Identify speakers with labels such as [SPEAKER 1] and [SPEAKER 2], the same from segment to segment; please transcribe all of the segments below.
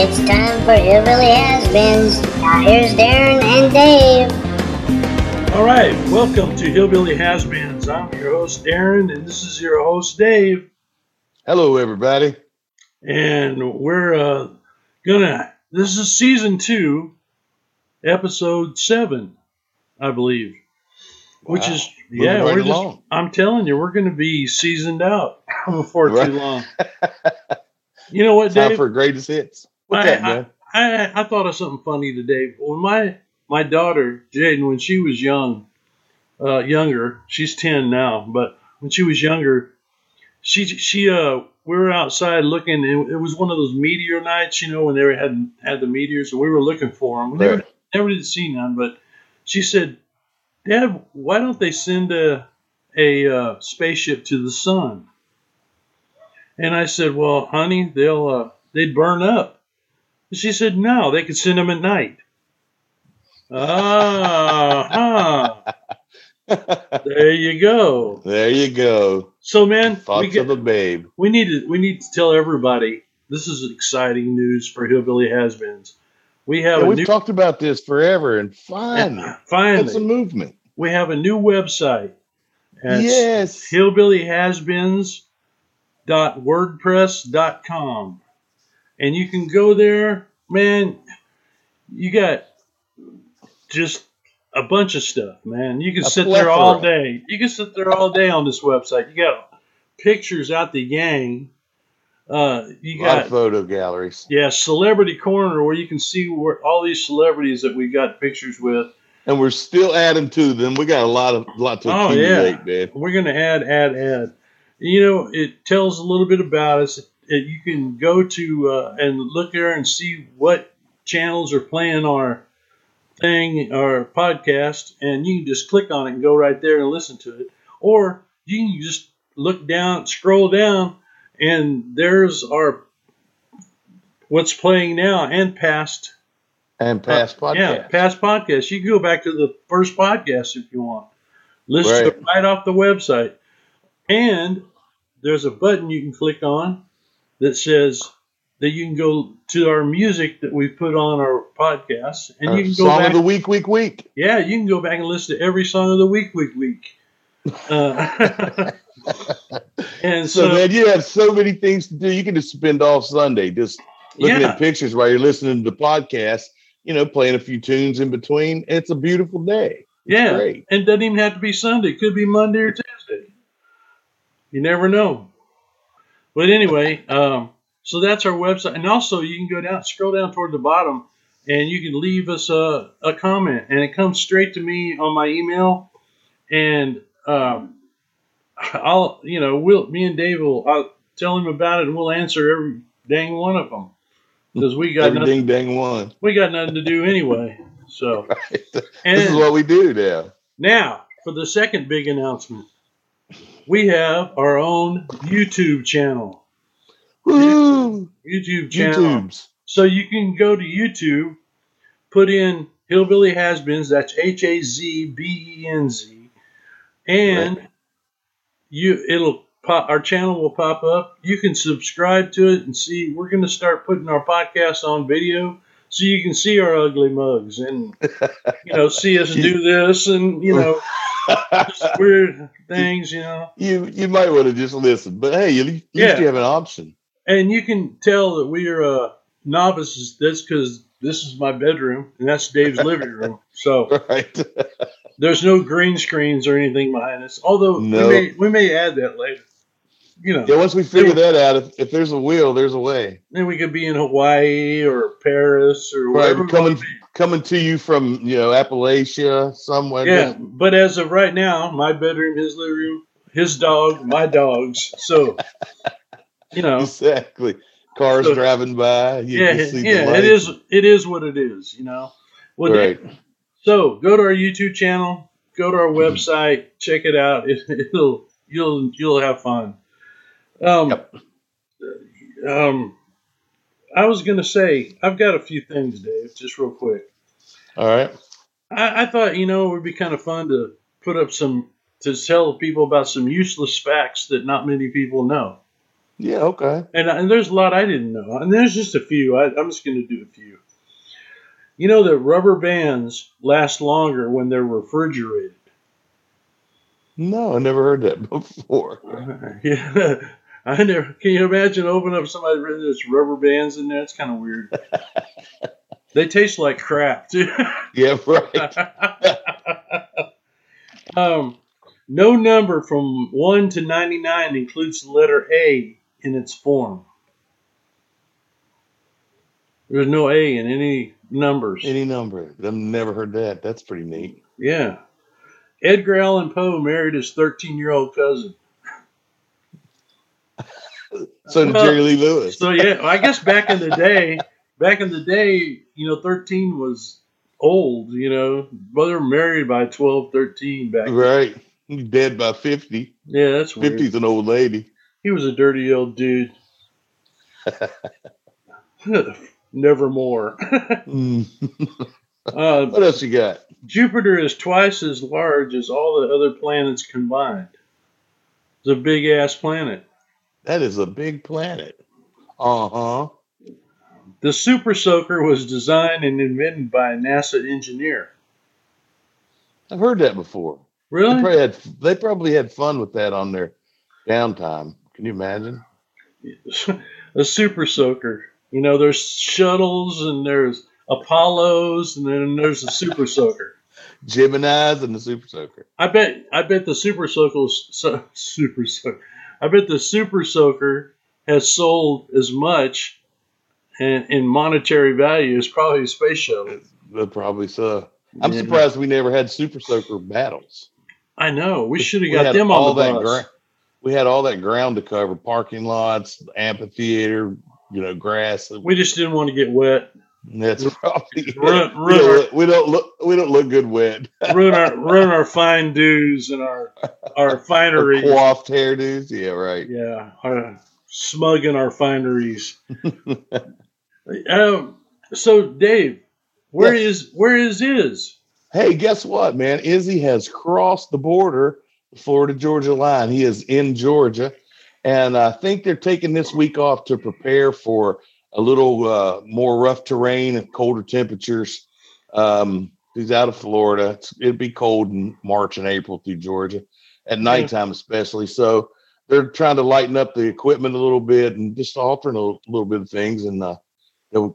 [SPEAKER 1] It's time for Hillbilly Has-Beens. Now here's Darren and Dave.
[SPEAKER 2] All right, welcome to Hillbilly Has-Beens. I'm your host Darren, and this is your host Dave.
[SPEAKER 3] Hello, everybody.
[SPEAKER 2] And we're uh, gonna. This is season two, episode seven, I believe. Which
[SPEAKER 3] Wow.
[SPEAKER 2] is
[SPEAKER 3] Moving
[SPEAKER 2] yeah,
[SPEAKER 3] right
[SPEAKER 2] we're just. I'm telling you, we're gonna be seasoned out before
[SPEAKER 3] Right.
[SPEAKER 2] too long. You know what,
[SPEAKER 3] Time
[SPEAKER 2] Dave?
[SPEAKER 3] for greatest hits. What's
[SPEAKER 2] I,
[SPEAKER 3] man?
[SPEAKER 2] I, I, I thought of something funny today. When my my daughter Jaden, when she was young, uh, younger, she's ten now, but when she was younger, she she uh we were outside looking. And it was one of those meteor nights, you know, when they had had the meteors, and we were looking for them. We never
[SPEAKER 3] Right.
[SPEAKER 2] never did see none, but she said, "Dad, why don't they send a a uh, spaceship to the sun?" And I said, "Well, honey, they'll uh, they'd burn up." She said, "No, they could send them at night." Ah, huh. there you go.
[SPEAKER 3] there you go.
[SPEAKER 2] So, man, we
[SPEAKER 3] Thoughts
[SPEAKER 2] get,
[SPEAKER 3] of a babe.
[SPEAKER 2] we need to we need to tell everybody this is exciting news for Hillbilly Has-Beens. We have
[SPEAKER 3] Yeah,
[SPEAKER 2] a
[SPEAKER 3] we've
[SPEAKER 2] new
[SPEAKER 3] talked about this forever, and finally, finally, it's a movement.
[SPEAKER 2] we have a new website. It's
[SPEAKER 3] yes.
[SPEAKER 2] hillbillyhasbeens.wordpress.com. And you can go there, man. You got just a bunch of stuff, man. You can
[SPEAKER 3] A
[SPEAKER 2] sit there all day. You can sit there all day on this website. You got pictures out the gang. Uh, you got
[SPEAKER 3] photo galleries.
[SPEAKER 2] yeah, celebrity corner where you can see where all these celebrities that we got pictures with.
[SPEAKER 3] And we're still adding to them. We got a lot of lot to
[SPEAKER 2] Oh,
[SPEAKER 3] accumulate, man.
[SPEAKER 2] We're going to add, add, add. You know, it tells a little bit about us. It, you can go to uh, and look there and see what channels are playing our thing, our podcast, and you can just click on it and go right there and listen to it. Or you can just look down, scroll down, and there's our what's playing now and past
[SPEAKER 3] And past
[SPEAKER 2] uh, Yeah, past podcasts. You can go back to the first podcast if you want. Listen to
[SPEAKER 3] Right.
[SPEAKER 2] it right off the website. And there's a button you can click on that says that you can go to our music that we put on our podcast, and
[SPEAKER 3] Our
[SPEAKER 2] you can go
[SPEAKER 3] song
[SPEAKER 2] back.
[SPEAKER 3] of the week, week, week.
[SPEAKER 2] yeah, you can go back and listen to every song of the week, week, week. Uh, and
[SPEAKER 3] So,
[SPEAKER 2] so,
[SPEAKER 3] man, you have so many things to do. You can just spend all Sunday just looking
[SPEAKER 2] yeah,
[SPEAKER 3] at pictures while you're listening to the podcast. You know, playing a few tunes in between. It's a beautiful day.
[SPEAKER 2] yeah,
[SPEAKER 3] great.
[SPEAKER 2] and it doesn't even have to be Sunday. It could be Monday or Tuesday. You never know. But anyway, um, so that's our website, and also you can go down, scroll down toward the bottom, and you can leave us a, a comment, and it comes straight to me on my email, and um, I'll, you know, we'll, me and Dave will, I'll tell him about it, and we'll answer every dang one of them because we got
[SPEAKER 3] Every
[SPEAKER 2] nothing,
[SPEAKER 3] ding dang one.
[SPEAKER 2] we got nothing to do anyway. So,
[SPEAKER 3] this
[SPEAKER 2] and
[SPEAKER 3] is what we do now.
[SPEAKER 2] now, for the second big announcement, we have our own YouTube channel.
[SPEAKER 3] Woo!
[SPEAKER 2] YouTube channel.
[SPEAKER 3] YouTubes.
[SPEAKER 2] So you can go to YouTube, put in Hillbilly Has-Beens, that's H A Z B E N Z, and
[SPEAKER 3] Right.
[SPEAKER 2] you it'll pop our channel will pop up. You can subscribe to it and see we're gonna start putting our podcast on video so you can see our ugly mugs and you know see us do this and you know just weird things, you know.
[SPEAKER 3] you you might want to just listen, but hey, least, at
[SPEAKER 2] Yeah.
[SPEAKER 3] you have an option.
[SPEAKER 2] And you can tell that we are uh, novices. That's because this is my bedroom and that's Dave's living room. So
[SPEAKER 3] Right?
[SPEAKER 2] there's no green screens or anything behind us. Although
[SPEAKER 3] No.
[SPEAKER 2] we may we may add that later. You know,
[SPEAKER 3] yeah. Once we figure that out, if, if there's a will, there's a way.
[SPEAKER 2] then we could be in Hawaii or Paris or
[SPEAKER 3] Right,
[SPEAKER 2] wherever.
[SPEAKER 3] coming coming to you from you know Appalachia somewhere.
[SPEAKER 2] Yeah, but as of right now, my bedroom, his living room, his dog, my dogs. So you know,
[SPEAKER 3] exactly. Cars
[SPEAKER 2] So-
[SPEAKER 3] driving by. You
[SPEAKER 2] yeah, yeah, it is it is what it is. You know. Well,
[SPEAKER 3] right.
[SPEAKER 2] So go to our YouTube channel, go to our website, check it out. It, it'll you'll you'll have fun. Um,
[SPEAKER 3] Yep.
[SPEAKER 2] um, I was gonna say I've got a few things, Dave, just real quick.
[SPEAKER 3] All right.
[SPEAKER 2] I, I thought you know it would be kind of fun to put up some to tell people about some useless facts that not many people know.
[SPEAKER 3] Yeah, okay.
[SPEAKER 2] And, and there's a lot I didn't know. And there's just a few. I, I'm just going to do a few. You know that rubber bands last longer when they're refrigerated.
[SPEAKER 3] No, I never heard that before.
[SPEAKER 2] yeah. I never. Can you imagine opening up somebody's written there's rubber bands in there? It's kind of weird. they taste like crap too.
[SPEAKER 3] Yeah, right.
[SPEAKER 2] um, no number from one to ninety nine includes the letter A in its form. There's no A in any numbers.
[SPEAKER 3] Any number. I've never heard that. That's pretty neat.
[SPEAKER 2] Yeah. Edgar Allan Poe married his 13 year old cousin.
[SPEAKER 3] So did
[SPEAKER 2] Well,
[SPEAKER 3] Jerry Lee Lewis.
[SPEAKER 2] So yeah, I guess back in the day, back in the day, you know, 13 was old, you know. Were married by 12, 13 back then.
[SPEAKER 3] Right. He's dead by 50.
[SPEAKER 2] Yeah, that's weird.
[SPEAKER 3] 50's an old lady.
[SPEAKER 2] He was a dirty old dude. Nevermore.
[SPEAKER 3] Mm.
[SPEAKER 2] uh,
[SPEAKER 3] what else you got?
[SPEAKER 2] Jupiter is twice as large as all the other planets combined. It's a big ass planet.
[SPEAKER 3] That is a big planet. Uh huh.
[SPEAKER 2] The Super Soaker was designed and invented by a NASA engineer.
[SPEAKER 3] I've heard that before. They
[SPEAKER 2] Really?
[SPEAKER 3] probably, had, they probably had fun with that on their downtime. Can you imagine?
[SPEAKER 2] a Super Soaker. You know, there's shuttles and there's Apollos and then there's a Super Soaker.
[SPEAKER 3] Gemini's and the Super Soaker.
[SPEAKER 2] I bet I bet the Super Soaker so, Super Soaker. I bet the Super Soaker has sold as much in, in monetary value as probably a space shuttle.
[SPEAKER 3] But probably so. I'm
[SPEAKER 2] Yeah.
[SPEAKER 3] surprised we never had Super Soaker battles.
[SPEAKER 2] I know. We should have got them
[SPEAKER 3] all
[SPEAKER 2] on the
[SPEAKER 3] that
[SPEAKER 2] bus.
[SPEAKER 3] gra- we had all that ground to cover: parking lots, amphitheater, you know, grass.
[SPEAKER 2] we just didn't want to get wet.
[SPEAKER 3] That's probably
[SPEAKER 2] Run-
[SPEAKER 3] we,
[SPEAKER 2] run
[SPEAKER 3] don't
[SPEAKER 2] our-
[SPEAKER 3] look, we don't look we don't look good wet.
[SPEAKER 2] ruin our ruin our fine dues and our our finery
[SPEAKER 3] coiffed hairdos. Yeah, right.
[SPEAKER 2] Yeah, our, smug in our fineries. um, so Dave, where
[SPEAKER 3] Yes.
[SPEAKER 2] is where is his?
[SPEAKER 3] Hey, guess what, man? Izzy has crossed the border, Florida Georgia line. He is in Georgia, and I think they're taking this week off to prepare for a little uh, more rough terrain and colder temperatures. Um, he's out of Florida. It's, it'd be cold in March and April through Georgia at nighttime, especially. So they're trying to lighten up the equipment a little bit and just offering a little, little bit of things. And uh,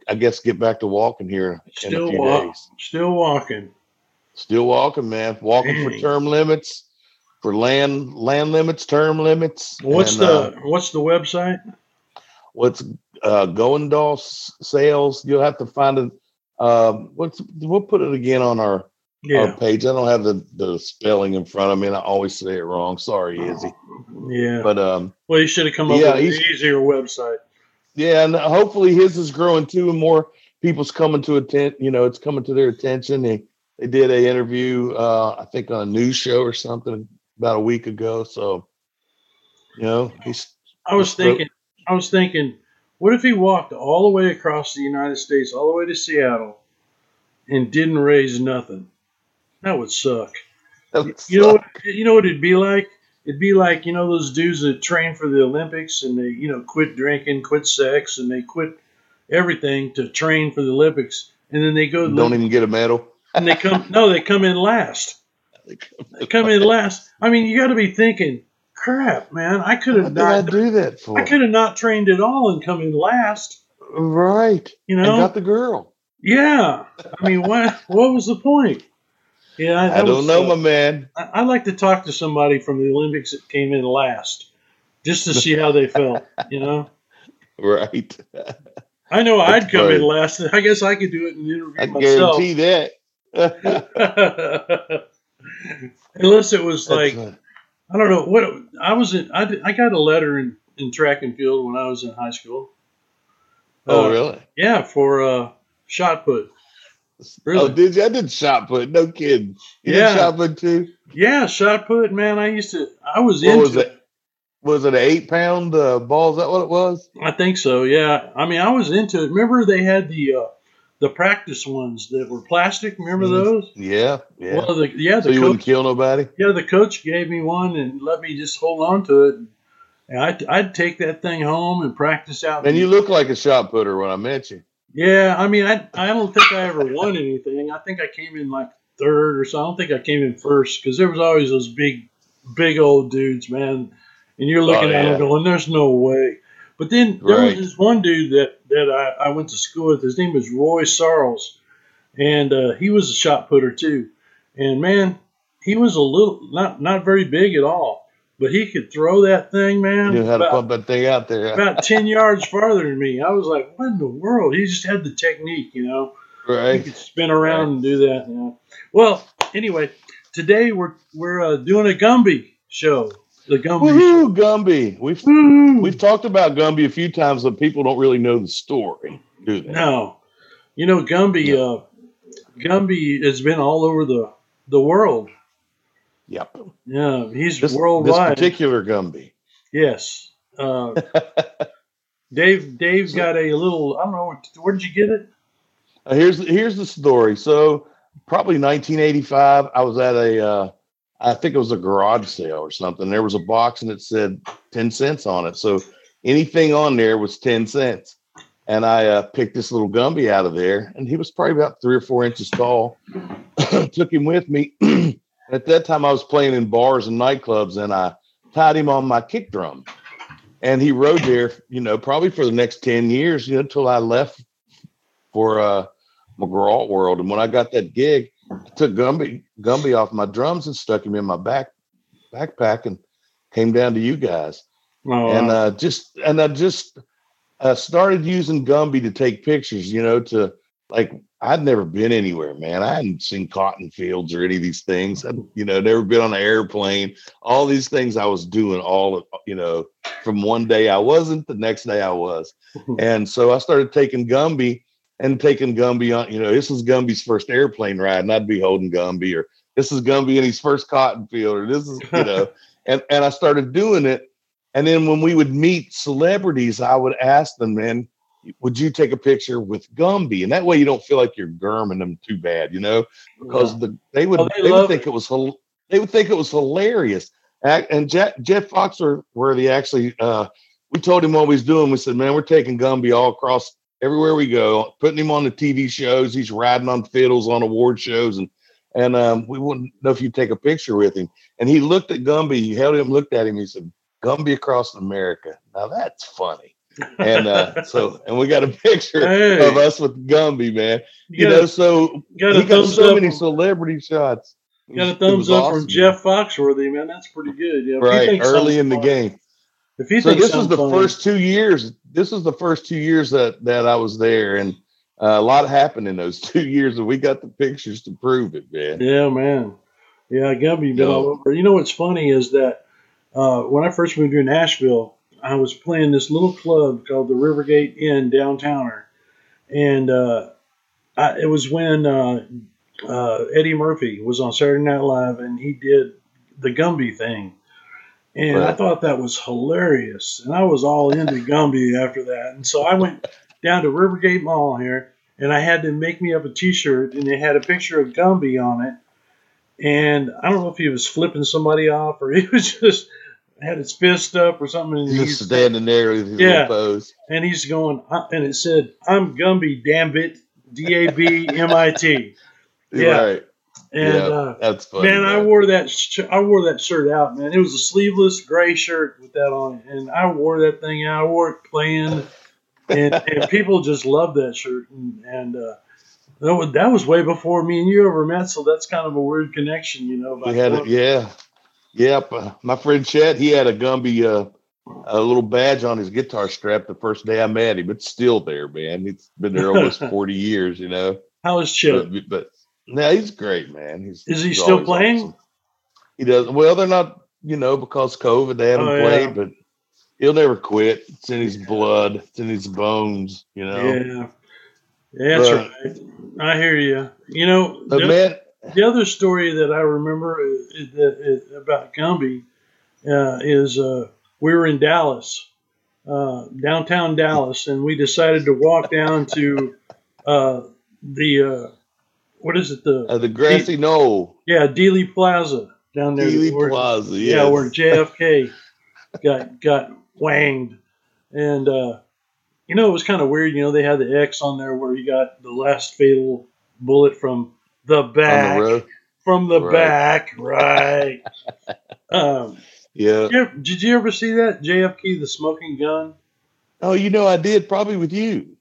[SPEAKER 3] I guess, get back to walking here in a few
[SPEAKER 2] walk,
[SPEAKER 3] days.
[SPEAKER 2] still walking.
[SPEAKER 3] Still walking, man. Walking for term limits, for land land limits, term limits.
[SPEAKER 2] What's
[SPEAKER 3] and,
[SPEAKER 2] the
[SPEAKER 3] uh,
[SPEAKER 2] what's the website?
[SPEAKER 3] What's uh Goendahl s- sales? You'll have to find it. Um, what's we'll put it again on our,
[SPEAKER 2] Yeah,
[SPEAKER 3] our page. I don't have the, the spelling in front of me, and I always say it wrong. Sorry, Izzy.
[SPEAKER 2] yeah.
[SPEAKER 3] But um,
[SPEAKER 2] well, you should have come up
[SPEAKER 3] Yeah,
[SPEAKER 2] with an easier website.
[SPEAKER 3] yeah, and hopefully his is growing too, and more people's coming to attend. You know, it's coming to their attention. They they did a interview, uh, I think, on a news show or something about a week ago. So, you know, he's
[SPEAKER 2] I was thinking, I was thinking, what if he walked all the way across the United States, all the way to Seattle, and didn't raise nothing? That would suck. That would You know, what, you know what it'd be like? It'd be like you know those dudes that train for the Olympics and they you know quit drinking, quit sex, and they quit everything to train for the Olympics, and then they go
[SPEAKER 3] don't even get a medal.
[SPEAKER 2] and they come no, they come in last. They come in last. I mean, you got to be thinking, crap, man, I could
[SPEAKER 3] What
[SPEAKER 2] have
[SPEAKER 3] did I
[SPEAKER 2] not,
[SPEAKER 3] do that for?
[SPEAKER 2] I could have not trained at all and come in last.
[SPEAKER 3] right.
[SPEAKER 2] You
[SPEAKER 3] And
[SPEAKER 2] know?
[SPEAKER 3] got the girl.
[SPEAKER 2] yeah. I mean, what what was the point? Yeah,
[SPEAKER 3] I don't
[SPEAKER 2] was,
[SPEAKER 3] know,
[SPEAKER 2] uh,
[SPEAKER 3] my man.
[SPEAKER 2] I- I'd like to talk to somebody from the Olympics that came in last, just to see how they felt. You know,
[SPEAKER 3] Right.
[SPEAKER 2] I know
[SPEAKER 3] That's
[SPEAKER 2] I'd come in last. I guess I could do it in the interview
[SPEAKER 3] I
[SPEAKER 2] myself.
[SPEAKER 3] guarantee that.
[SPEAKER 2] Unless it was
[SPEAKER 3] That's,
[SPEAKER 2] like I don't know what I was in. I, I got a letter in, in track and field when I was in high school.
[SPEAKER 3] oh,
[SPEAKER 2] Uh,
[SPEAKER 3] really?
[SPEAKER 2] Yeah, for uh, shot put. Really?
[SPEAKER 3] Oh, did you? I did shot put. No kidding. You
[SPEAKER 2] Yeah.
[SPEAKER 3] shot put too?
[SPEAKER 2] Yeah, shot put. Man, I used to. I was into
[SPEAKER 3] was it? Was it an eight pound uh, ball? Is that what it was?
[SPEAKER 2] I think so. Yeah. I mean, I was into it. Remember they had the uh, the practice ones that were plastic. Remember
[SPEAKER 3] Mhm.
[SPEAKER 2] those?
[SPEAKER 3] Yeah. Yeah.
[SPEAKER 2] Well, the, yeah,
[SPEAKER 3] so you
[SPEAKER 2] coach,
[SPEAKER 3] wouldn't kill nobody?
[SPEAKER 2] yeah, the coach gave me one and let me just hold on to it. And I'd, I'd take that thing home and practice out.
[SPEAKER 3] And you look like a shot putter when I met you.
[SPEAKER 2] Yeah, I mean, I I don't think I ever won anything. I think I came in like third or so. I don't think I came in first because there was always those big, big old dudes, man. And you're looking
[SPEAKER 3] Oh,
[SPEAKER 2] at
[SPEAKER 3] yeah.
[SPEAKER 2] them going, "There's no way." But then there
[SPEAKER 3] Right.
[SPEAKER 2] was this one dude that that I, I went to school with. His name was Roy Sarles, and uh, he was a shot putter too. And man, he was a little not not very big at all, but he could throw that thing, man.
[SPEAKER 3] You knew how to
[SPEAKER 2] about-
[SPEAKER 3] pump that thing out there.
[SPEAKER 2] about 10 yards farther than me. I was like, what in the world? He just had the technique, you know.
[SPEAKER 3] Right.
[SPEAKER 2] He could spin around and do that, you know. Well, anyway, today we're we're uh, doing a Gumby show. The Gumby.
[SPEAKER 3] Woohoo, Gumby. We've
[SPEAKER 2] Woo!
[SPEAKER 3] we've talked about Gumby a few times, but people don't really know the story, do they?
[SPEAKER 2] No. You know, Gumby uh Gumby has been all over the the world.
[SPEAKER 3] Yep.
[SPEAKER 2] Yeah, he's
[SPEAKER 3] This, this particular Gumby.
[SPEAKER 2] yes. Uh, Dave Dave's got a little I don't know where did you get it?
[SPEAKER 3] Uh, here's here's the story. So probably 1985, I was at a uh, I think it was a garage sale or something. There was a box and it said 10 cents on it. So anything on there was 10 cents. And I uh, picked this little Gumby out of there, and he was probably about three or four inches tall. Took him with me. At that time, I was playing in bars and nightclubs, and I tied him on my kick drum. And he rode there, you know, probably for the next 10 years, you know, until I left for uh, McGraw World. And when I got that gig, I took Gumby Gumby off my drums and stuck him in my back backpack and came down to you guys.
[SPEAKER 2] Oh,
[SPEAKER 3] and uh, just and I just uh, started using Gumby to take pictures. You know, to like I'd never been anywhere, man. I hadn't seen cotton fields or any of these things. I'd, you know, never been on an airplane. All these things I was doing all of, you know, from one day I wasn't, the next day I was. And so I started taking Gumby and taking Gumby on, you know, this is Gumby's first airplane ride, and I'd be holding Gumby, or this is Gumby in his first cotton field, or this is, you know, and, and I started doing it. And then when we would meet celebrities, I would ask them, man, would you take a picture with Gumby? And that way you don't feel like you're germing them too bad, you know, because the, they would
[SPEAKER 2] Oh, they
[SPEAKER 3] they, would think
[SPEAKER 2] it.
[SPEAKER 3] it was they would think it was hilarious. And Jeff, Jeff Foxworthy actually, uh, we told him what we was doing. We said, man, we're taking Gumby all across everywhere we go, putting him on the TV shows. He's riding on fiddles on award shows, and and um, we wouldn't know if you'd take a picture with him. And he looked at Gumby, he held him, looked at him. He said, Gumby across America. Now that's funny. And uh, so, and we got a picture
[SPEAKER 2] Hey.
[SPEAKER 3] of us with Gumby, man.
[SPEAKER 2] you
[SPEAKER 3] You know, so
[SPEAKER 2] a,
[SPEAKER 3] he
[SPEAKER 2] a
[SPEAKER 3] got so many
[SPEAKER 2] from-
[SPEAKER 3] celebrity shots.
[SPEAKER 2] Got a thumbs up
[SPEAKER 3] awesome.
[SPEAKER 2] from Jeff Foxworthy, man. That's pretty good. Yeah,
[SPEAKER 3] Right, early in the game.
[SPEAKER 2] If he
[SPEAKER 3] So this was the first two years. This was the first two years that that I was there, and uh, a lot happened in those two years, and we got the pictures to prove it, man.
[SPEAKER 2] Yeah, man. Yeah, Gumby been all over. You know what's funny is that uh, when I first moved to Nashville, I was playing this little club called the Rivergate Inn downtowner, and uh, I, it was when uh, uh, Eddie Murphy was on Saturday Night Live, and he did the Gumby thing, and I thought that was hilarious, and I was all into Gumby after that, and so I went down to Rivergate Mall here, and I had to make me up a T-shirt, and it had a picture of Gumby on it, and I don't know if he was flipping somebody off or he was just had his fist up or something,
[SPEAKER 3] he's standing there with his
[SPEAKER 2] Yeah.
[SPEAKER 3] pose.
[SPEAKER 2] and he's going, uh, and it said, "I'm Gumby, damn it, D A B M I T." Yeah.
[SPEAKER 3] Right.
[SPEAKER 2] And
[SPEAKER 3] yeah,
[SPEAKER 2] uh,
[SPEAKER 3] that's funny.
[SPEAKER 2] man, I wore that sh- I wore that shirt out, man. It was a sleeveless gray shirt with that on it, and I wore that thing out. I wore it playing, and and people just loved that shirt, and and uh, that was that was way before me and you ever met, so that's kind of a weird connection, you know.
[SPEAKER 3] We had it, yeah, yep. Uh, my friend Chet, he had a Gumby, uh, a little badge on his guitar strap the first day I met him. It's still there, man. It's been there almost forty years, you know.
[SPEAKER 2] How is Chip?
[SPEAKER 3] But, but no, he's great, man. He's
[SPEAKER 2] Is he
[SPEAKER 3] he's
[SPEAKER 2] still playing?
[SPEAKER 3] awesome. He does well. They're not, you know, because COVID they haven't
[SPEAKER 2] Oh, yeah.
[SPEAKER 3] played, but he'll never quit. It's in his blood. It's in his bones. You know.
[SPEAKER 2] Yeah, yeah, that's
[SPEAKER 3] But-
[SPEAKER 2] right. I hear you. You know, the,
[SPEAKER 3] man,
[SPEAKER 2] the other story that I remember is, about Gumby uh, is uh, we were in Dallas, uh, downtown Dallas, and we decided to walk down to uh, the uh, what is it the
[SPEAKER 3] uh, the grassy knoll,
[SPEAKER 2] yeah Dealey Plaza down there
[SPEAKER 3] Dealey
[SPEAKER 2] where-
[SPEAKER 3] Plaza.
[SPEAKER 2] yeah where JFK got got wanged, and uh, you know it was kind of weird. You know they had the X on there where he got the last fatal bullet from the back,
[SPEAKER 3] the
[SPEAKER 2] from the
[SPEAKER 3] Right.
[SPEAKER 2] back, right. um,
[SPEAKER 3] Yeah.
[SPEAKER 2] did, you ever, did you ever see that JFK the smoking gun?
[SPEAKER 3] Oh, you know, I did probably with you.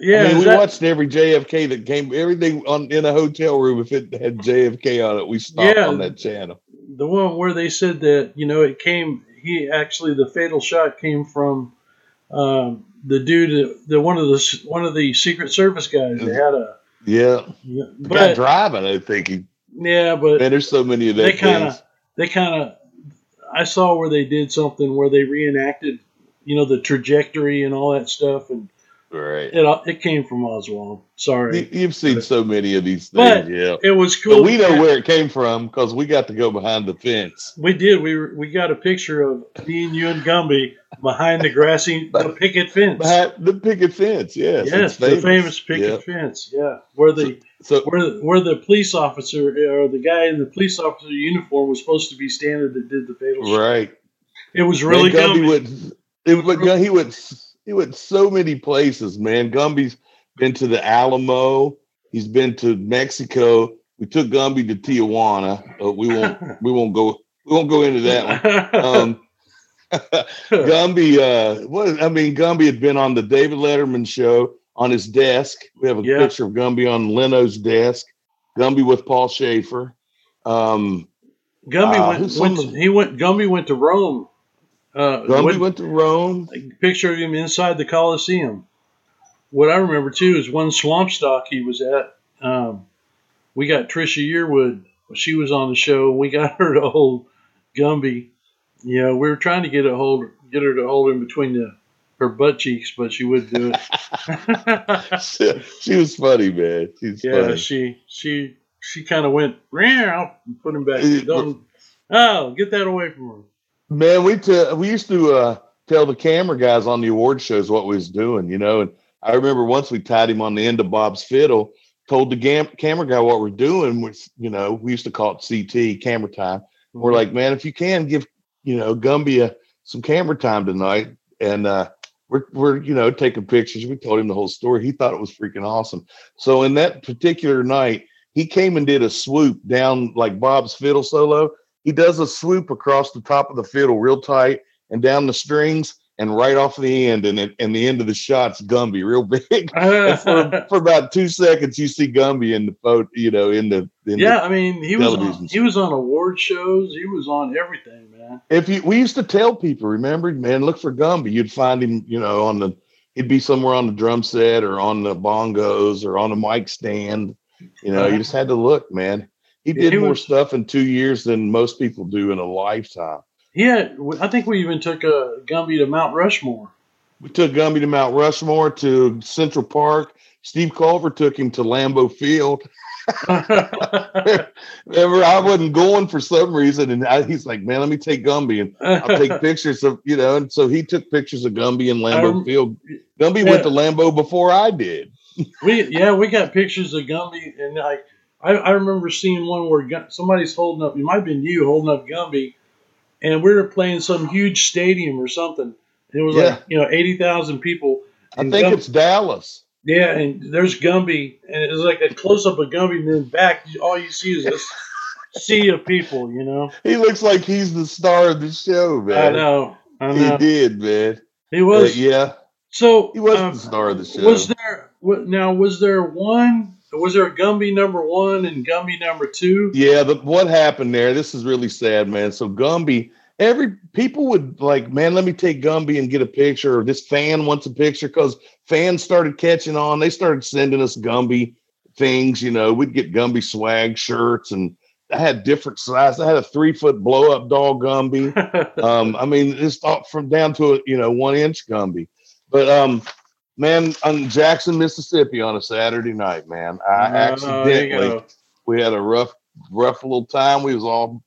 [SPEAKER 2] Yeah,
[SPEAKER 3] I mean, we
[SPEAKER 2] that-
[SPEAKER 3] watched every JFK that came, everything on in a hotel room. If it had JFK on it, we stopped
[SPEAKER 2] Yeah.
[SPEAKER 3] on that channel.
[SPEAKER 2] the one where they said that you know it came. He actually the fatal shot came from um, the dude, the one of the one of the Secret Service guys. They had a,
[SPEAKER 3] Yeah, the guy driving. I think he.
[SPEAKER 2] yeah, but
[SPEAKER 3] Man, there's so many of
[SPEAKER 2] they
[SPEAKER 3] that
[SPEAKER 2] kind of they kind of I saw where they did something where they reenacted you know the trajectory and all that stuff and
[SPEAKER 3] Right.
[SPEAKER 2] it uh, it came from Oswald. Sorry,
[SPEAKER 3] You- You've seen so many of these
[SPEAKER 2] But-
[SPEAKER 3] things, yeah.
[SPEAKER 2] it was cool.
[SPEAKER 3] But we know where it came from because we got to go behind the fence.
[SPEAKER 2] we did. We were, we got a picture of me and you and Gumby behind the grassy the picket fence.
[SPEAKER 3] The picket fence, yes.
[SPEAKER 2] yes, the famous picket
[SPEAKER 3] Yeah.
[SPEAKER 2] fence. Yeah, where the
[SPEAKER 3] So
[SPEAKER 2] where where the police officer or the guy in the police officer uniform was supposed to be standing that did the fatal shot.
[SPEAKER 3] right,
[SPEAKER 2] It was really
[SPEAKER 3] Gumby
[SPEAKER 2] Gumby.
[SPEAKER 3] went. It, but he went. He went so many places, man. Gumby's been to the Alamo. He's been to Mexico. We took Gumby to Tijuana. Uh, we won't. we won't go. We won't go into that one. Um, Gumby, uh, what I mean, Gumby had been on the David Letterman show on his desk. We have a
[SPEAKER 2] Yeah.
[SPEAKER 3] picture of Gumby on Leno's desk. Gumby with Paul Shaffer. Um,
[SPEAKER 2] Gumby
[SPEAKER 3] Uh,
[SPEAKER 2] went, went
[SPEAKER 3] of-
[SPEAKER 2] he went Gumby went to Rome. Uh,
[SPEAKER 3] Gumby
[SPEAKER 2] went-
[SPEAKER 3] went to Rome.
[SPEAKER 2] picture of him inside the Coliseum. What I remember too is one swamp stock he was at. Um, we got Trisha Yearwood. She was on the show. We got her to hold Gumby. You know, we were trying to get a hold, get her to hold him between the her butt cheeks, but she wouldn't do it.
[SPEAKER 3] she, she was funny, man. She's
[SPEAKER 2] yeah,
[SPEAKER 3] funny.
[SPEAKER 2] she she she kind of went and put him back. Don't, oh, get that away from her.
[SPEAKER 3] Man, we t- we used to uh, tell the camera guys on the award shows what we was doing, you know. And I remember once we tied him on the end of Bob's fiddle, told the gam- camera guy what we're doing. Which you know, we used to call it CT camera time. We're like, man, if you can give you know Gumby a, some camera time tonight, and uh, we're we're you know taking pictures. We told him the whole story. He thought it was freaking awesome. So in that particular night, he came and did a swoop down like Bob's fiddle solo. He does a swoop across the top of the fiddle real tight and down the strings and right off the end, and it, and the end of the shot's Gumby real big. For, for about two seconds, you see Gumby in the photo, you know, in the in the
[SPEAKER 2] yeah, I mean, he was on, he was on award shows. He was on everything, man.
[SPEAKER 3] if you we used to tell people, remember, man, look for Gumby. You'd find him, you know, on the he'd be somewhere on the drum set or on the bongos or on a mic stand. You know, you just had to look, man. He did more stuff in two years than most people do in a lifetime.
[SPEAKER 2] He had, I think we even took a Gumby to Mount Rushmore.
[SPEAKER 3] We took Gumby to Mount Rushmore to Central Park. Steve Culver took him to Lambeau Field. Remember, I wasn't going for some reason, and I, he's like, "Man, let me take Gumby and I'll take pictures of you know." And so he took pictures of Gumby and Lambeau
[SPEAKER 2] Um,
[SPEAKER 3] Field. Gumby
[SPEAKER 2] yeah.
[SPEAKER 3] went to Lambeau before I did.
[SPEAKER 2] we yeah, we got pictures of Gumby, and like I, I remember seeing one where somebody's holding up. It might have been you holding up Gumby, and we were playing some huge stadium or something. It was
[SPEAKER 3] Yeah.
[SPEAKER 2] like you know eighty thousand people.
[SPEAKER 3] I think
[SPEAKER 2] Gum-
[SPEAKER 3] it's Dallas.
[SPEAKER 2] yeah, and there's Gumby, and it was like a close up of Gumby, and then back, all you see is this sea of people. You know,
[SPEAKER 3] He looks like he's the star of the show, man.
[SPEAKER 2] I know, I
[SPEAKER 3] He did, man.
[SPEAKER 2] He was
[SPEAKER 3] Uh, yeah,
[SPEAKER 2] so.
[SPEAKER 3] he was
[SPEAKER 2] um,
[SPEAKER 3] the star of the show.
[SPEAKER 2] Was there now? Was there one? Was there a Gumby number one and Gumby number two?
[SPEAKER 3] Yeah, but what happened there? This is really sad, man. So Gumby, every people would like, man, let me take Gumby and get a picture. Or this fan wants a picture because fans started catching on. They started sending us Gumby things. You know, we'd get Gumby swag shirts, and I had different sizes. I had a three foot blow up doll Gumby. um, I mean, it's from down to a you know one inch Gumby. But um, man, on Jackson, Mississippi, on a Saturday night, man, I
[SPEAKER 2] Oh,
[SPEAKER 3] accidentally we had a rough, rough little time. We was all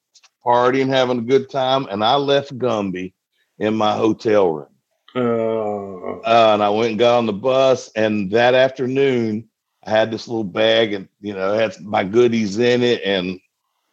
[SPEAKER 3] partying, having a good time, and I left Gumby in my hotel room.
[SPEAKER 2] Uh,
[SPEAKER 3] Uh, and I went and got on the bus, and that afternoon I had this little bag, and you know, had my goodies in it, and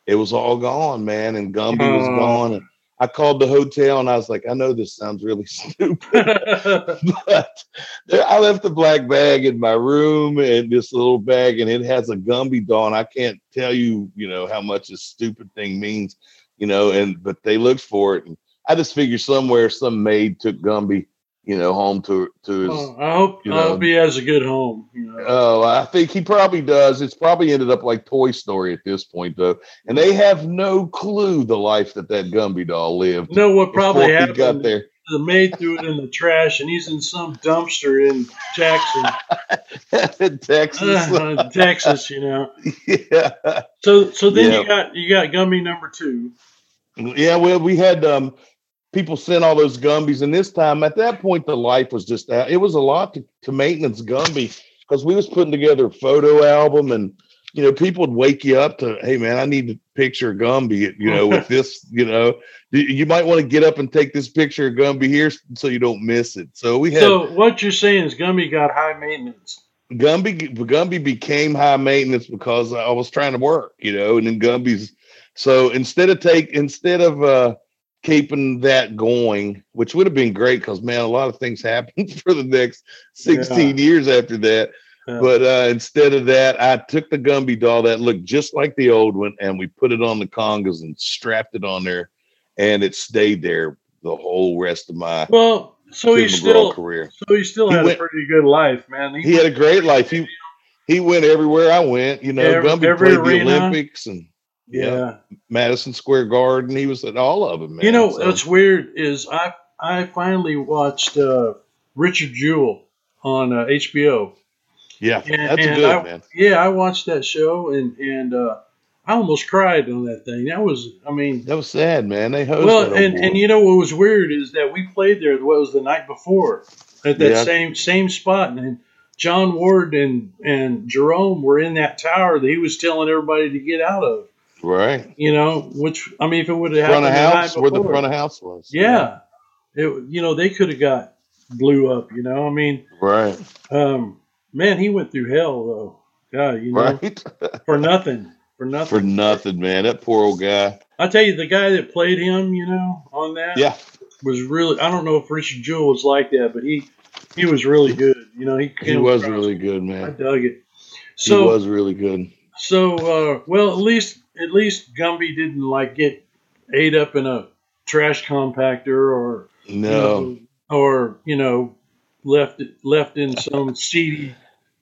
[SPEAKER 3] it was all gone, man. And Gumby was
[SPEAKER 2] Oh.
[SPEAKER 3] gone, and I called the hotel and I was like, I know this sounds really stupid, but I left the black bag in my room and this little bag, and it has a Gumby doll. And I can't tell you, you know, how much this stupid thing means, you know. And but they looked for it, and I just figured somewhere some maid took Gumby you know, home to to his.
[SPEAKER 2] Oh, I hope
[SPEAKER 3] you
[SPEAKER 2] I hope he has a good home. You know.
[SPEAKER 3] Oh, I think he probably does. It's probably ended up like Toy Story at this point, though, and they have no clue the life that that Gumby doll lived.
[SPEAKER 2] You know what probably happened?
[SPEAKER 3] got there.
[SPEAKER 2] The maid threw it in the trash, and he's in some dumpster in Jackson,
[SPEAKER 3] in Texas.
[SPEAKER 2] uh, Texas. You know.
[SPEAKER 3] yeah,
[SPEAKER 2] So so then
[SPEAKER 3] Yeah.
[SPEAKER 2] you got you got Gumby number two.
[SPEAKER 3] yeah. Well, we had um people sent all those Gumbies, and this time at that point the life was just that. It was a lot to, to maintenance Gumby because we was putting together a photo album and. You know, people would wake you up to, hey man, I need to picture Gumby, you know, with this, you know, you- you might want to get up and take this picture of Gumby here so you don't miss it. So we had
[SPEAKER 2] So what you're saying is Gumby got high maintenance.
[SPEAKER 3] Gumby Gumby became high maintenance because I was trying to work, you know, and then Gumby's so instead of take instead of uh keeping that going, which would have been great because man, a lot of things happened for the next 16 years after that.
[SPEAKER 2] Yeah.
[SPEAKER 3] But uh instead of that, I took the Gumby doll that looked just like the old one and we put it on the congas and strapped it on there and it stayed there the whole rest of my
[SPEAKER 2] Well, so he still
[SPEAKER 3] career.
[SPEAKER 2] so he still
[SPEAKER 3] He
[SPEAKER 2] had
[SPEAKER 3] went-
[SPEAKER 2] a pretty good life, man.
[SPEAKER 3] he had a great life. He he went everywhere I went. You know,
[SPEAKER 2] Every-
[SPEAKER 3] Gumby
[SPEAKER 2] every
[SPEAKER 3] played
[SPEAKER 2] arena.
[SPEAKER 3] the Olympics and
[SPEAKER 2] yeah.
[SPEAKER 3] yeah, Madison Square Garden. He was at all of them. Man.
[SPEAKER 2] You know
[SPEAKER 3] So,
[SPEAKER 2] what's weird is I I finally watched uh, Richard Jewell on uh, HBO.
[SPEAKER 3] yeah,
[SPEAKER 2] and-
[SPEAKER 3] that's
[SPEAKER 2] and
[SPEAKER 3] good,
[SPEAKER 2] I-
[SPEAKER 3] man.
[SPEAKER 2] Yeah, I watched that show and and uh, I almost cried on that thing. That was, I mean,
[SPEAKER 3] That was sad, man. They hosted.
[SPEAKER 2] well, and and you know what was weird is that we played there. What was the night before at that
[SPEAKER 3] Yeah.
[SPEAKER 2] same same spot, and John Ward and and Jerome were in that tower that he was telling everybody to get out of.
[SPEAKER 3] Right
[SPEAKER 2] You know, which I mean, if it would have
[SPEAKER 3] front
[SPEAKER 2] happened
[SPEAKER 3] of
[SPEAKER 2] the
[SPEAKER 3] house
[SPEAKER 2] night
[SPEAKER 3] where the
[SPEAKER 2] before-
[SPEAKER 3] front of house was.
[SPEAKER 2] yeah, it you know they could have got blew up. You know, I mean,
[SPEAKER 3] right,
[SPEAKER 2] um, man, he went through hell though. God, you know,
[SPEAKER 3] right.
[SPEAKER 2] for nothing, for nothing.
[SPEAKER 3] For nothing, man. That poor old guy.
[SPEAKER 2] I tell you, the guy that played him, you know, on that,
[SPEAKER 3] Yeah,
[SPEAKER 2] was really. I don't know if Richard Jewell was like that, but he he was really good. You know, he
[SPEAKER 3] he was
[SPEAKER 2] across-
[SPEAKER 3] really good, man.
[SPEAKER 2] I dug it.
[SPEAKER 3] he was really good.
[SPEAKER 2] so uh, well, at least at least Gumby didn't like get ate up in a trash compactor or you
[SPEAKER 3] No,
[SPEAKER 2] know, or you know left left in some seedy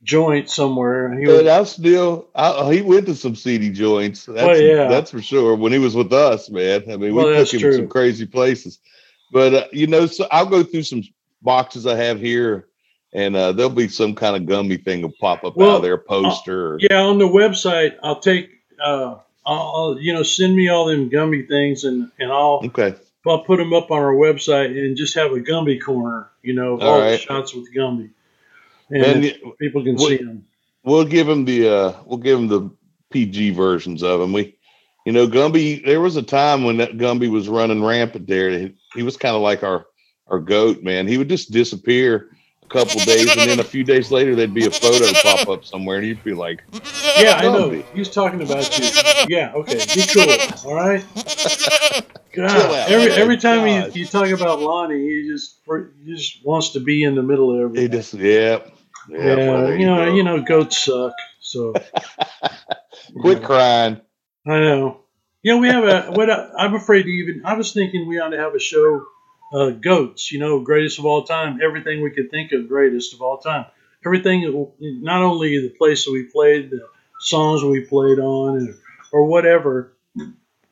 [SPEAKER 2] joint somewhere. He
[SPEAKER 3] but
[SPEAKER 2] was,
[SPEAKER 3] I still, I, he went to some seedy joints. That's,
[SPEAKER 2] Well, yeah.
[SPEAKER 3] that's for sure. When he was with us, man. I mean, we
[SPEAKER 2] that's
[SPEAKER 3] took him
[SPEAKER 2] true.
[SPEAKER 3] to some crazy places. But uh, you know, so I'll go through some boxes I have here, and uh, there'll be some kind of Gumby thing will pop up out of there, poster. or-
[SPEAKER 2] yeah, on the website, I'll take. I'll, I'll you know send me all them Gumby things and and I'll
[SPEAKER 3] Okay.
[SPEAKER 2] I'll put them up on our website and just have a Gumby corner. You know,
[SPEAKER 3] All
[SPEAKER 2] all the shots with Gumby, and,
[SPEAKER 3] And
[SPEAKER 2] people can
[SPEAKER 3] what-
[SPEAKER 2] see them.
[SPEAKER 3] we'll give him the uh we'll give him the PG versions of them. We you know Gumby there was a time when that Gumby was running rampant there. He, he was kind of like our our goat, man. He would just disappear couple days and then a few days later there'd be a photo pop up somewhere and you'd be like,
[SPEAKER 2] Yeah, I know. He's talking about you. Yeah, okay. Be cool. All right. God,
[SPEAKER 3] out,
[SPEAKER 2] every oh
[SPEAKER 3] man.
[SPEAKER 2] every time
[SPEAKER 3] God.
[SPEAKER 2] you, you talk about Lonnie, he just he just wants to be in the middle of everything.
[SPEAKER 3] he just yeah. Yeah,
[SPEAKER 2] yeah,
[SPEAKER 3] well,
[SPEAKER 2] you know,
[SPEAKER 3] go.
[SPEAKER 2] you know, goats suck. So
[SPEAKER 3] quit crying.
[SPEAKER 2] I know. You know, we have a what I, I'm afraid to even. I was thinking we ought to have a show, uh, goats. You know, greatest of all time. Everything we could think of, greatest of all time. Everything, not only the place that we played, the songs we played on, and, or whatever.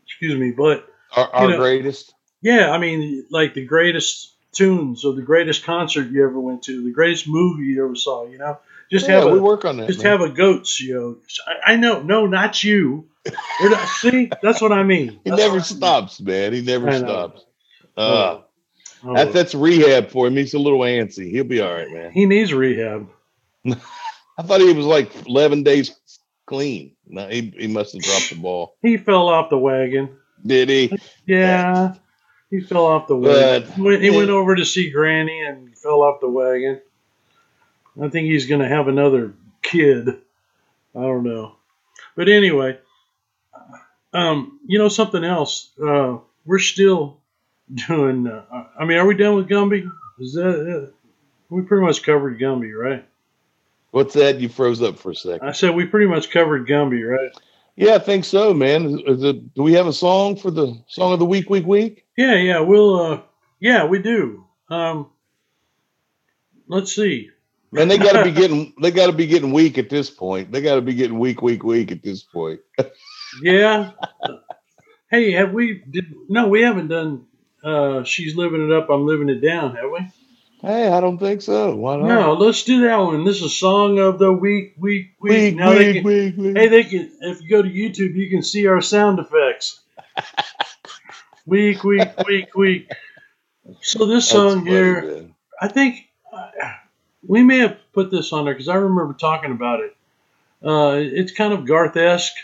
[SPEAKER 2] Excuse me, but
[SPEAKER 3] Our, our
[SPEAKER 2] You know,
[SPEAKER 3] greatest.
[SPEAKER 2] yeah, I mean, like the greatest tunes or the greatest concert you ever went to, the greatest movie you ever saw. You know, just
[SPEAKER 3] yeah,
[SPEAKER 2] have
[SPEAKER 3] we
[SPEAKER 2] a
[SPEAKER 3] work on that.
[SPEAKER 2] just
[SPEAKER 3] man.
[SPEAKER 2] have a goat show. I, I know, no, not you. Not- see, that's what I mean.
[SPEAKER 3] he never
[SPEAKER 2] what I mean.
[SPEAKER 3] stops, man. He never stops. Uh,
[SPEAKER 2] Oh.
[SPEAKER 3] That's that's rehab for him. He's a little antsy. He'll be all right, man.
[SPEAKER 2] he needs rehab.
[SPEAKER 3] I thought he was like 11 days clean. No, he, he must have dropped the ball.
[SPEAKER 2] He fell off the wagon.
[SPEAKER 3] Did he?
[SPEAKER 2] Yeah, he fell off the wagon.
[SPEAKER 3] But-
[SPEAKER 2] He went, he went over to see Granny and fell off the wagon. I think he's going to have another kid. I don't know, but anyway, um, you know something else. Uh, we're still doing. Uh, I mean, are we done with Gumby? Is that uh, we pretty much covered Gumby, right?
[SPEAKER 3] What's that? You froze up for a second.
[SPEAKER 2] I said we pretty much covered Gumby, right?
[SPEAKER 3] Yeah, I think so, man. It, do we have a song for the song of the week, week, week?
[SPEAKER 2] Yeah, yeah, we'll. Uh, yeah, we do. Um, let's see.
[SPEAKER 3] Man, they got to be getting they got to be getting weak at this point. They got to be getting weak, weak, weak at this point.
[SPEAKER 2] Yeah. hey, have we? Did no? We haven't done. Uh, she's living it up. I'm living it down. Have we?
[SPEAKER 3] Hey, I don't think so. Why not?
[SPEAKER 2] No, let's do that one. This is song of the week, week, week.
[SPEAKER 3] Week,
[SPEAKER 2] Now they can-
[SPEAKER 3] weak, weak.
[SPEAKER 2] Hey, they can. If you go to YouTube, you can see our sound effects. week, week, week, week. So this
[SPEAKER 3] That's
[SPEAKER 2] song
[SPEAKER 3] funny,
[SPEAKER 2] here,
[SPEAKER 3] man.
[SPEAKER 2] I think uh, we may have put this on there because I remember talking about it. Uh, it's kind of Garth esque,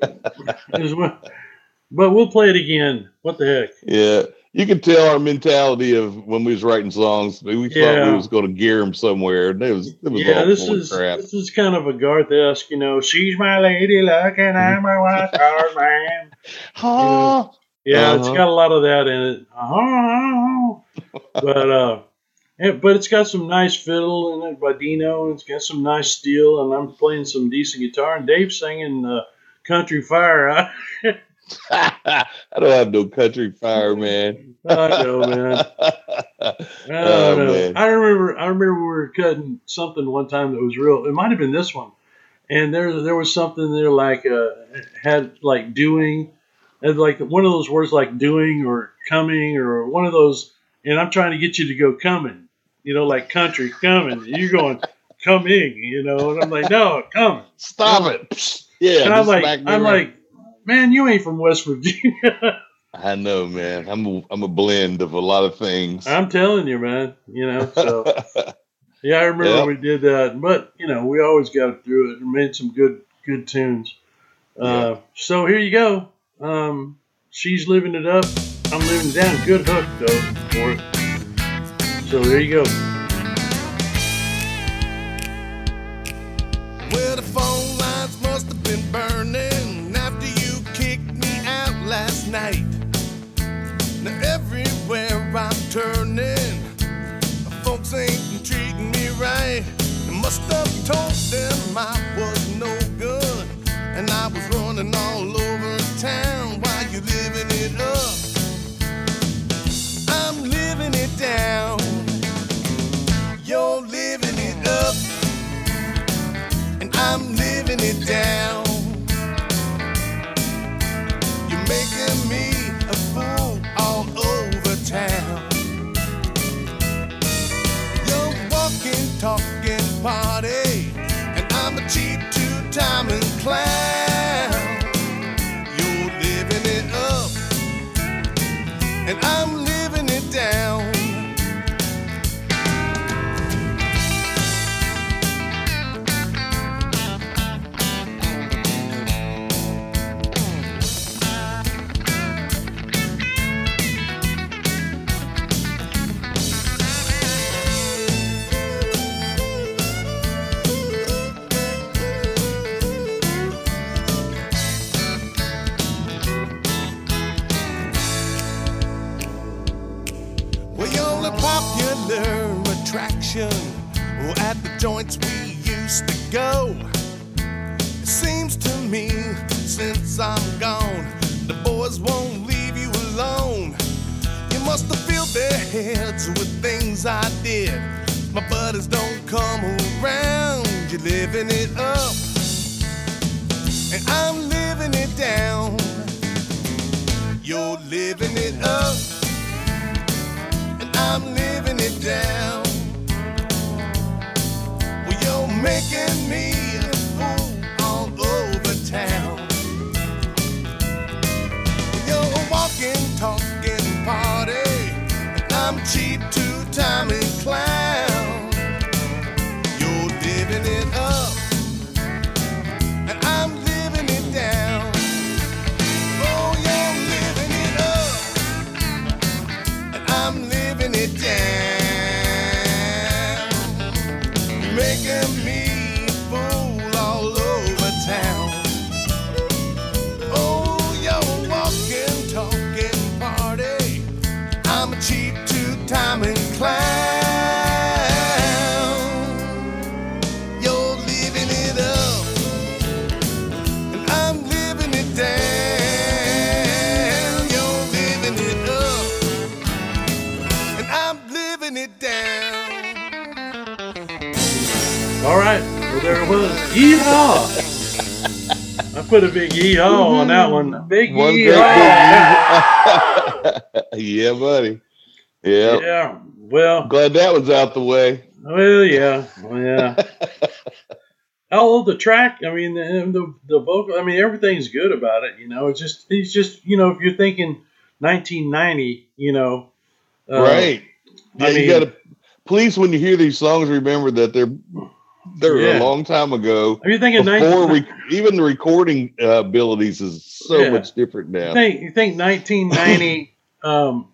[SPEAKER 2] but we'll play it again. What the heck?
[SPEAKER 3] Yeah, you can tell our mentality of when we was writing songs. We thought we was going to gear them somewhere, and it was it was
[SPEAKER 2] Yeah, this is
[SPEAKER 3] crap.
[SPEAKER 2] this is kind of a Garth esque. You know, she's my lady luck and I'm a wild card man.
[SPEAKER 3] Huh?
[SPEAKER 2] Yeah, it's
[SPEAKER 3] Uh-huh.
[SPEAKER 2] got a lot of that in it. Uh-huh. but uh, it, but it's got some nice fiddle in it by Dino, and it's got some nice steel, and I'm playing some decent guitar, and Dave's singing uh, "Country Fire." I,
[SPEAKER 3] don't have no country fire, man.
[SPEAKER 2] I know, man. I
[SPEAKER 3] Oh,
[SPEAKER 2] don't know.
[SPEAKER 3] man.
[SPEAKER 2] I remember. I remember we were cutting something one time that was real. It might have been this one, and there there was something there like uh had like doing, had like one of those words like doing or coming or one of those. And I'm trying to get you to go coming, you know, like country coming. You're going coming, you know, and I'm like, no, coming.
[SPEAKER 3] Stop it! Yeah,
[SPEAKER 2] And I'm like, I'm
[SPEAKER 3] around.
[SPEAKER 2] like, man, you ain't from West Virginia.
[SPEAKER 3] I know, man. I'm a, I'm a blend of a lot of things.
[SPEAKER 2] I'm telling you, man. You know, so. Yeah, I remember
[SPEAKER 3] Yep.
[SPEAKER 2] we did that, but you know, we always got through it and made some good good tunes. Uh, so here you go. Um, she's living it up. I'm living it down. Good hook though for it. So there you go.
[SPEAKER 4] Well, the phone lines must have been burning night. Now, everywhere I'm turning, folks ain't treating me right. I must have told them I was no good, and I was running all over town while you living it up. I'm living it down. You're living it up and I'm living it down. Living it up and I'm living it down. Well, you're making me a fool all over town. You're a walking, talking party, and I'm cheap two-timing clown. All
[SPEAKER 2] right. Well, there it was. Yeehaw! I put a big yeehaw on that one. Big
[SPEAKER 3] One
[SPEAKER 2] yeehaw.
[SPEAKER 3] big yeah, buddy. Yeah.
[SPEAKER 2] Yeah. Well,
[SPEAKER 3] Glad that was out the way.
[SPEAKER 2] well, yeah. Well, yeah. Oh, the track. I mean, the, the the vocal. I mean, everything's good about it. You know, it's just it's just you know, if you're thinking 1990, you know, uh,
[SPEAKER 3] right. Yeah,
[SPEAKER 2] I
[SPEAKER 3] you
[SPEAKER 2] mean-
[SPEAKER 3] gotta please when you hear these songs remember that they're they're
[SPEAKER 2] Yeah.
[SPEAKER 3] a long time ago.
[SPEAKER 2] If you're thinking
[SPEAKER 3] Before
[SPEAKER 2] 19,
[SPEAKER 3] we, even the recording uh, abilities is so
[SPEAKER 2] Yeah.
[SPEAKER 3] much different now.
[SPEAKER 2] you think you think 1990, um,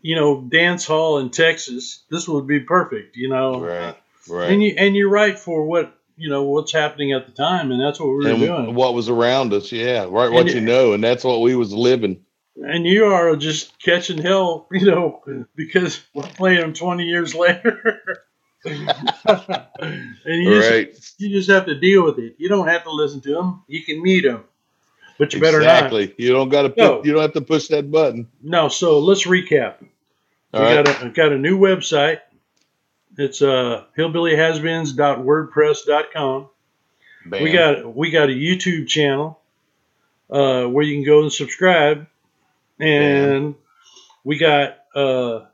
[SPEAKER 2] you know, dance hall in Texas, this would be perfect. You know,
[SPEAKER 3] Right, right.
[SPEAKER 2] and you and you're right for what you know what's happening at the time, and that's what we were
[SPEAKER 3] and
[SPEAKER 2] doing.
[SPEAKER 3] what was around us, yeah, right. What
[SPEAKER 2] And
[SPEAKER 3] you
[SPEAKER 2] it-
[SPEAKER 3] know, and that's what we was living.
[SPEAKER 2] and you are just catching hell, you know, because we're playing them 20 years later. and you just,
[SPEAKER 3] right,
[SPEAKER 2] you just have to deal with it. You don't have to listen to them. You can meet them, but you better not
[SPEAKER 3] exactly. You don't got to.
[SPEAKER 2] No.
[SPEAKER 3] You don't have to push that button.
[SPEAKER 2] No. So let's recap.
[SPEAKER 3] All
[SPEAKER 2] we
[SPEAKER 3] right.
[SPEAKER 2] got a got a new website. It's uh hillbillyhasbeens.wordpress.com.
[SPEAKER 3] Bam.
[SPEAKER 2] We got we got a YouTube channel uh, where you can go and subscribe, and we got uh,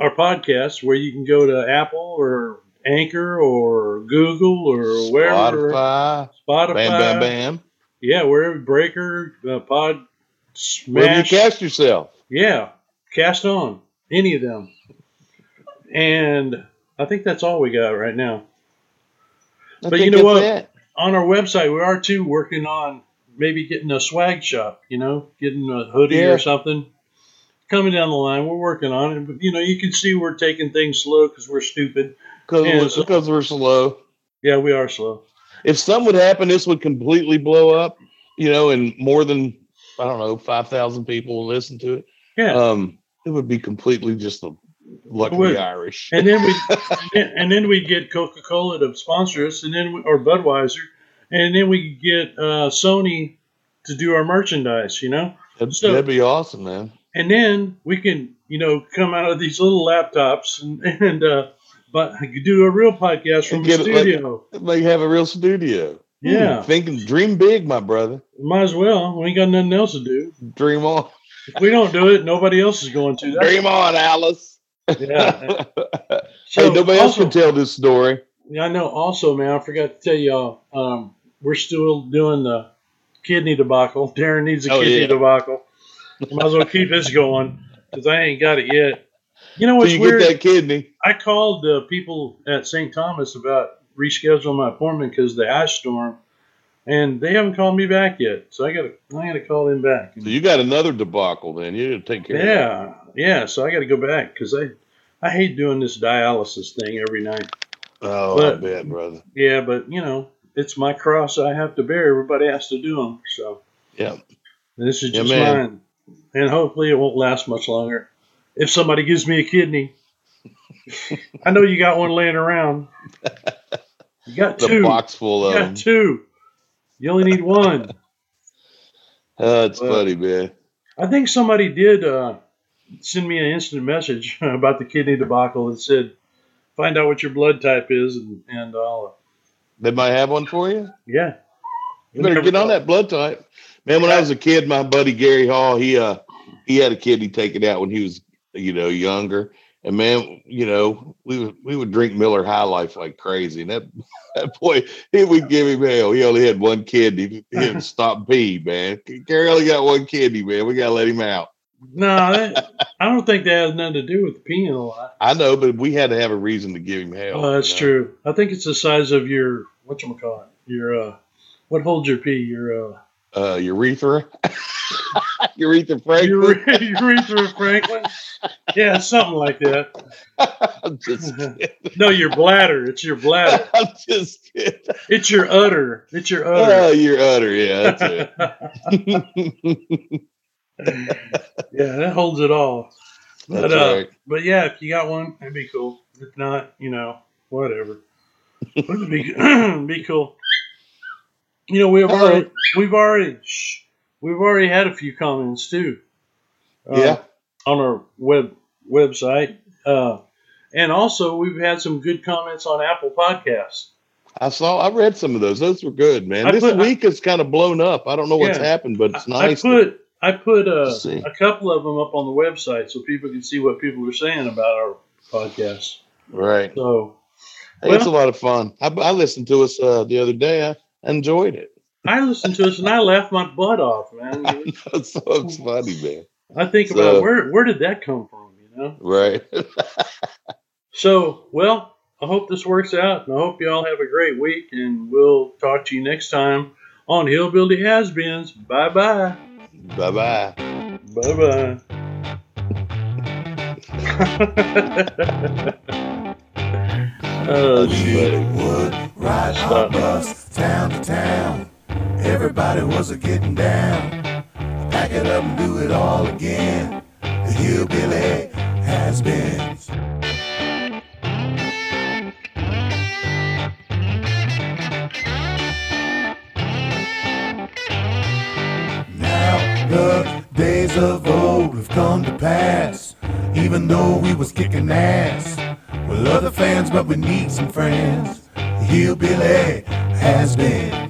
[SPEAKER 2] our podcast where you can go to Apple or Anchor or Google or wherever
[SPEAKER 3] Spotify.
[SPEAKER 2] Spotify,
[SPEAKER 3] Bam, bam, bam.
[SPEAKER 2] yeah, wherever Breaker, uh, Pod,
[SPEAKER 3] Where you cast yourself?
[SPEAKER 2] yeah, cast on any of them, and I think that's all we got right now.
[SPEAKER 3] I
[SPEAKER 2] But you know what?
[SPEAKER 3] it.
[SPEAKER 2] on our website, we are too working on maybe getting a swag shop, you know, getting a hoodie
[SPEAKER 3] Yeah.
[SPEAKER 2] or something. Coming down the line, we're working on it. But, you know, you can see we're taking things slow because we're stupid.
[SPEAKER 3] Because
[SPEAKER 2] Yeah, so-
[SPEAKER 3] because we're slow.
[SPEAKER 2] Yeah, we are slow.
[SPEAKER 3] If something would happen, this would completely blow up. You know, and more than I don't know, five thousand people will listen to it.
[SPEAKER 2] Yeah.
[SPEAKER 3] Um, it would be completely just a luck of the Irish.
[SPEAKER 2] and then we and then we'd get Coca Cola to sponsor us, and then we, or Budweiser, and then we could get uh, Sony to do our merchandise, you know.
[SPEAKER 3] That'd,
[SPEAKER 2] so-
[SPEAKER 3] that'd be awesome, man.
[SPEAKER 2] And then we can you know come out of these little laptops and and uh, but do a real podcast from the
[SPEAKER 3] it like-
[SPEAKER 2] studio.
[SPEAKER 3] Like have a real studio.
[SPEAKER 2] Yeah.
[SPEAKER 3] Hmm, thinking, dream big, my brother.
[SPEAKER 2] Might as well. We ain't got nothing else to do.
[SPEAKER 3] Dream on,
[SPEAKER 2] If we don't do it, nobody else is going to. That's,
[SPEAKER 3] dream on, Alice.
[SPEAKER 2] yeah.
[SPEAKER 3] hey,
[SPEAKER 2] So
[SPEAKER 3] nobody else
[SPEAKER 2] also,
[SPEAKER 3] can tell this story.
[SPEAKER 2] Yeah, I know. Also, man, I forgot to tell y'all. Um, we're still doing the kidney debacle. Darren needs a
[SPEAKER 3] Oh,
[SPEAKER 2] kidney
[SPEAKER 3] yeah.
[SPEAKER 2] debacle. Might as well keep this going because I ain't got it yet. You know what's
[SPEAKER 3] you
[SPEAKER 2] weird?
[SPEAKER 3] get that kidney.
[SPEAKER 2] I called the people at St. Thomas about rescheduling my appointment because the ice storm, and they haven't called me back yet. So I got to I got to call them back.
[SPEAKER 3] So you got another debacle then. You didn't take care of it.
[SPEAKER 2] Yeah, yeah. So I got to go back because I I hate doing this dialysis thing every night.
[SPEAKER 3] Oh,
[SPEAKER 2] But-
[SPEAKER 3] I bet, brother.
[SPEAKER 2] Yeah, but you know it's my cross I have to bear. Everybody has to do them. So
[SPEAKER 3] Yeah.
[SPEAKER 2] this is
[SPEAKER 3] Yeah,
[SPEAKER 2] just
[SPEAKER 3] man.
[SPEAKER 2] mine, and hopefully it won't last much longer. If somebody gives me a kidney, I know you got one laying around. You got
[SPEAKER 3] The
[SPEAKER 2] two.
[SPEAKER 3] box full
[SPEAKER 2] You
[SPEAKER 3] of
[SPEAKER 2] got
[SPEAKER 3] them.
[SPEAKER 2] two. You only need one.
[SPEAKER 3] Oh, it's
[SPEAKER 2] Well,
[SPEAKER 3] funny, man.
[SPEAKER 2] I think somebody did uh, send me an instant message about the kidney debacle that said, "Find out what your blood type is," and and I'll,
[SPEAKER 3] They might have one for you.
[SPEAKER 2] yeah.
[SPEAKER 3] You better get on that blood type. Man, when I was a kid, my buddy Gary Hall, he uh he had a kidney taken out when he was, you know, younger. And man, you know, we would we would drink Miller High Life like crazy. And that that boy, he would give him hell. He only had one kidney. He didn't stop pee, man. Gary only got one kidney, man. We gotta let him out.
[SPEAKER 2] No, that, I don't think that has nothing to do with peeing a lot.
[SPEAKER 3] I know, but we had to have a reason to give him hell.
[SPEAKER 2] Oh, that's
[SPEAKER 3] you know?
[SPEAKER 2] true. I think it's the size of your what you call it. Your uh, what holds your pee? Your uh,
[SPEAKER 3] Uh urethra. urethra Franklin.
[SPEAKER 2] your urethra Franklin. Yeah, something like that.
[SPEAKER 3] I'm just.
[SPEAKER 2] No, your bladder. It's your bladder.
[SPEAKER 3] I'm just kidding.
[SPEAKER 2] It's your udder. It's your
[SPEAKER 3] Oh,
[SPEAKER 2] udder.
[SPEAKER 3] you're utter. Yeah, that's it.
[SPEAKER 2] yeah, that holds it all. But
[SPEAKER 3] That's
[SPEAKER 2] uh,
[SPEAKER 3] right.
[SPEAKER 2] but yeah, if you got one, that'd be cool. If not, you know, whatever. But it'd be be cool. You know, we've already we've already shh, we've already had a few comments too. uh,
[SPEAKER 3] Yeah.
[SPEAKER 2] on our web website. Uh, and also, we've had some good comments on Apple Podcasts.
[SPEAKER 3] I saw, I read some of those. Those were good, man.
[SPEAKER 2] I
[SPEAKER 3] this
[SPEAKER 2] put-
[SPEAKER 3] week has kind of blown up. I don't know what's
[SPEAKER 2] Yeah.
[SPEAKER 3] happened, but it's
[SPEAKER 2] I-
[SPEAKER 3] nice.
[SPEAKER 2] I put I put uh, a couple of them up on the website so people can see what people are saying about our podcast.
[SPEAKER 3] right.
[SPEAKER 2] So
[SPEAKER 3] Hey, it's a lot of fun. I, I listened to us uh, the other day. I enjoyed it.
[SPEAKER 2] I listened to us and I laughed my butt off, man.
[SPEAKER 3] so it's funny, man.
[SPEAKER 2] I think
[SPEAKER 3] So-
[SPEAKER 2] about where where did that come from, you know?
[SPEAKER 3] Right.
[SPEAKER 2] So, well, I hope this works out, and I hope y'all have a great week, and we'll talk to you next time on Hillbilly Has-Beens. Bye bye.
[SPEAKER 3] Bye bye
[SPEAKER 2] bye. bye oh.
[SPEAKER 4] Would ride
[SPEAKER 2] Stop.
[SPEAKER 4] bus town to town. Everybody was a getting down. Pack it up and do it all again. The hillbilly has been. Now the days of old have come to pass. Even though we was kicking ass. We're other fans, but we need some friends. The hillbilly has been.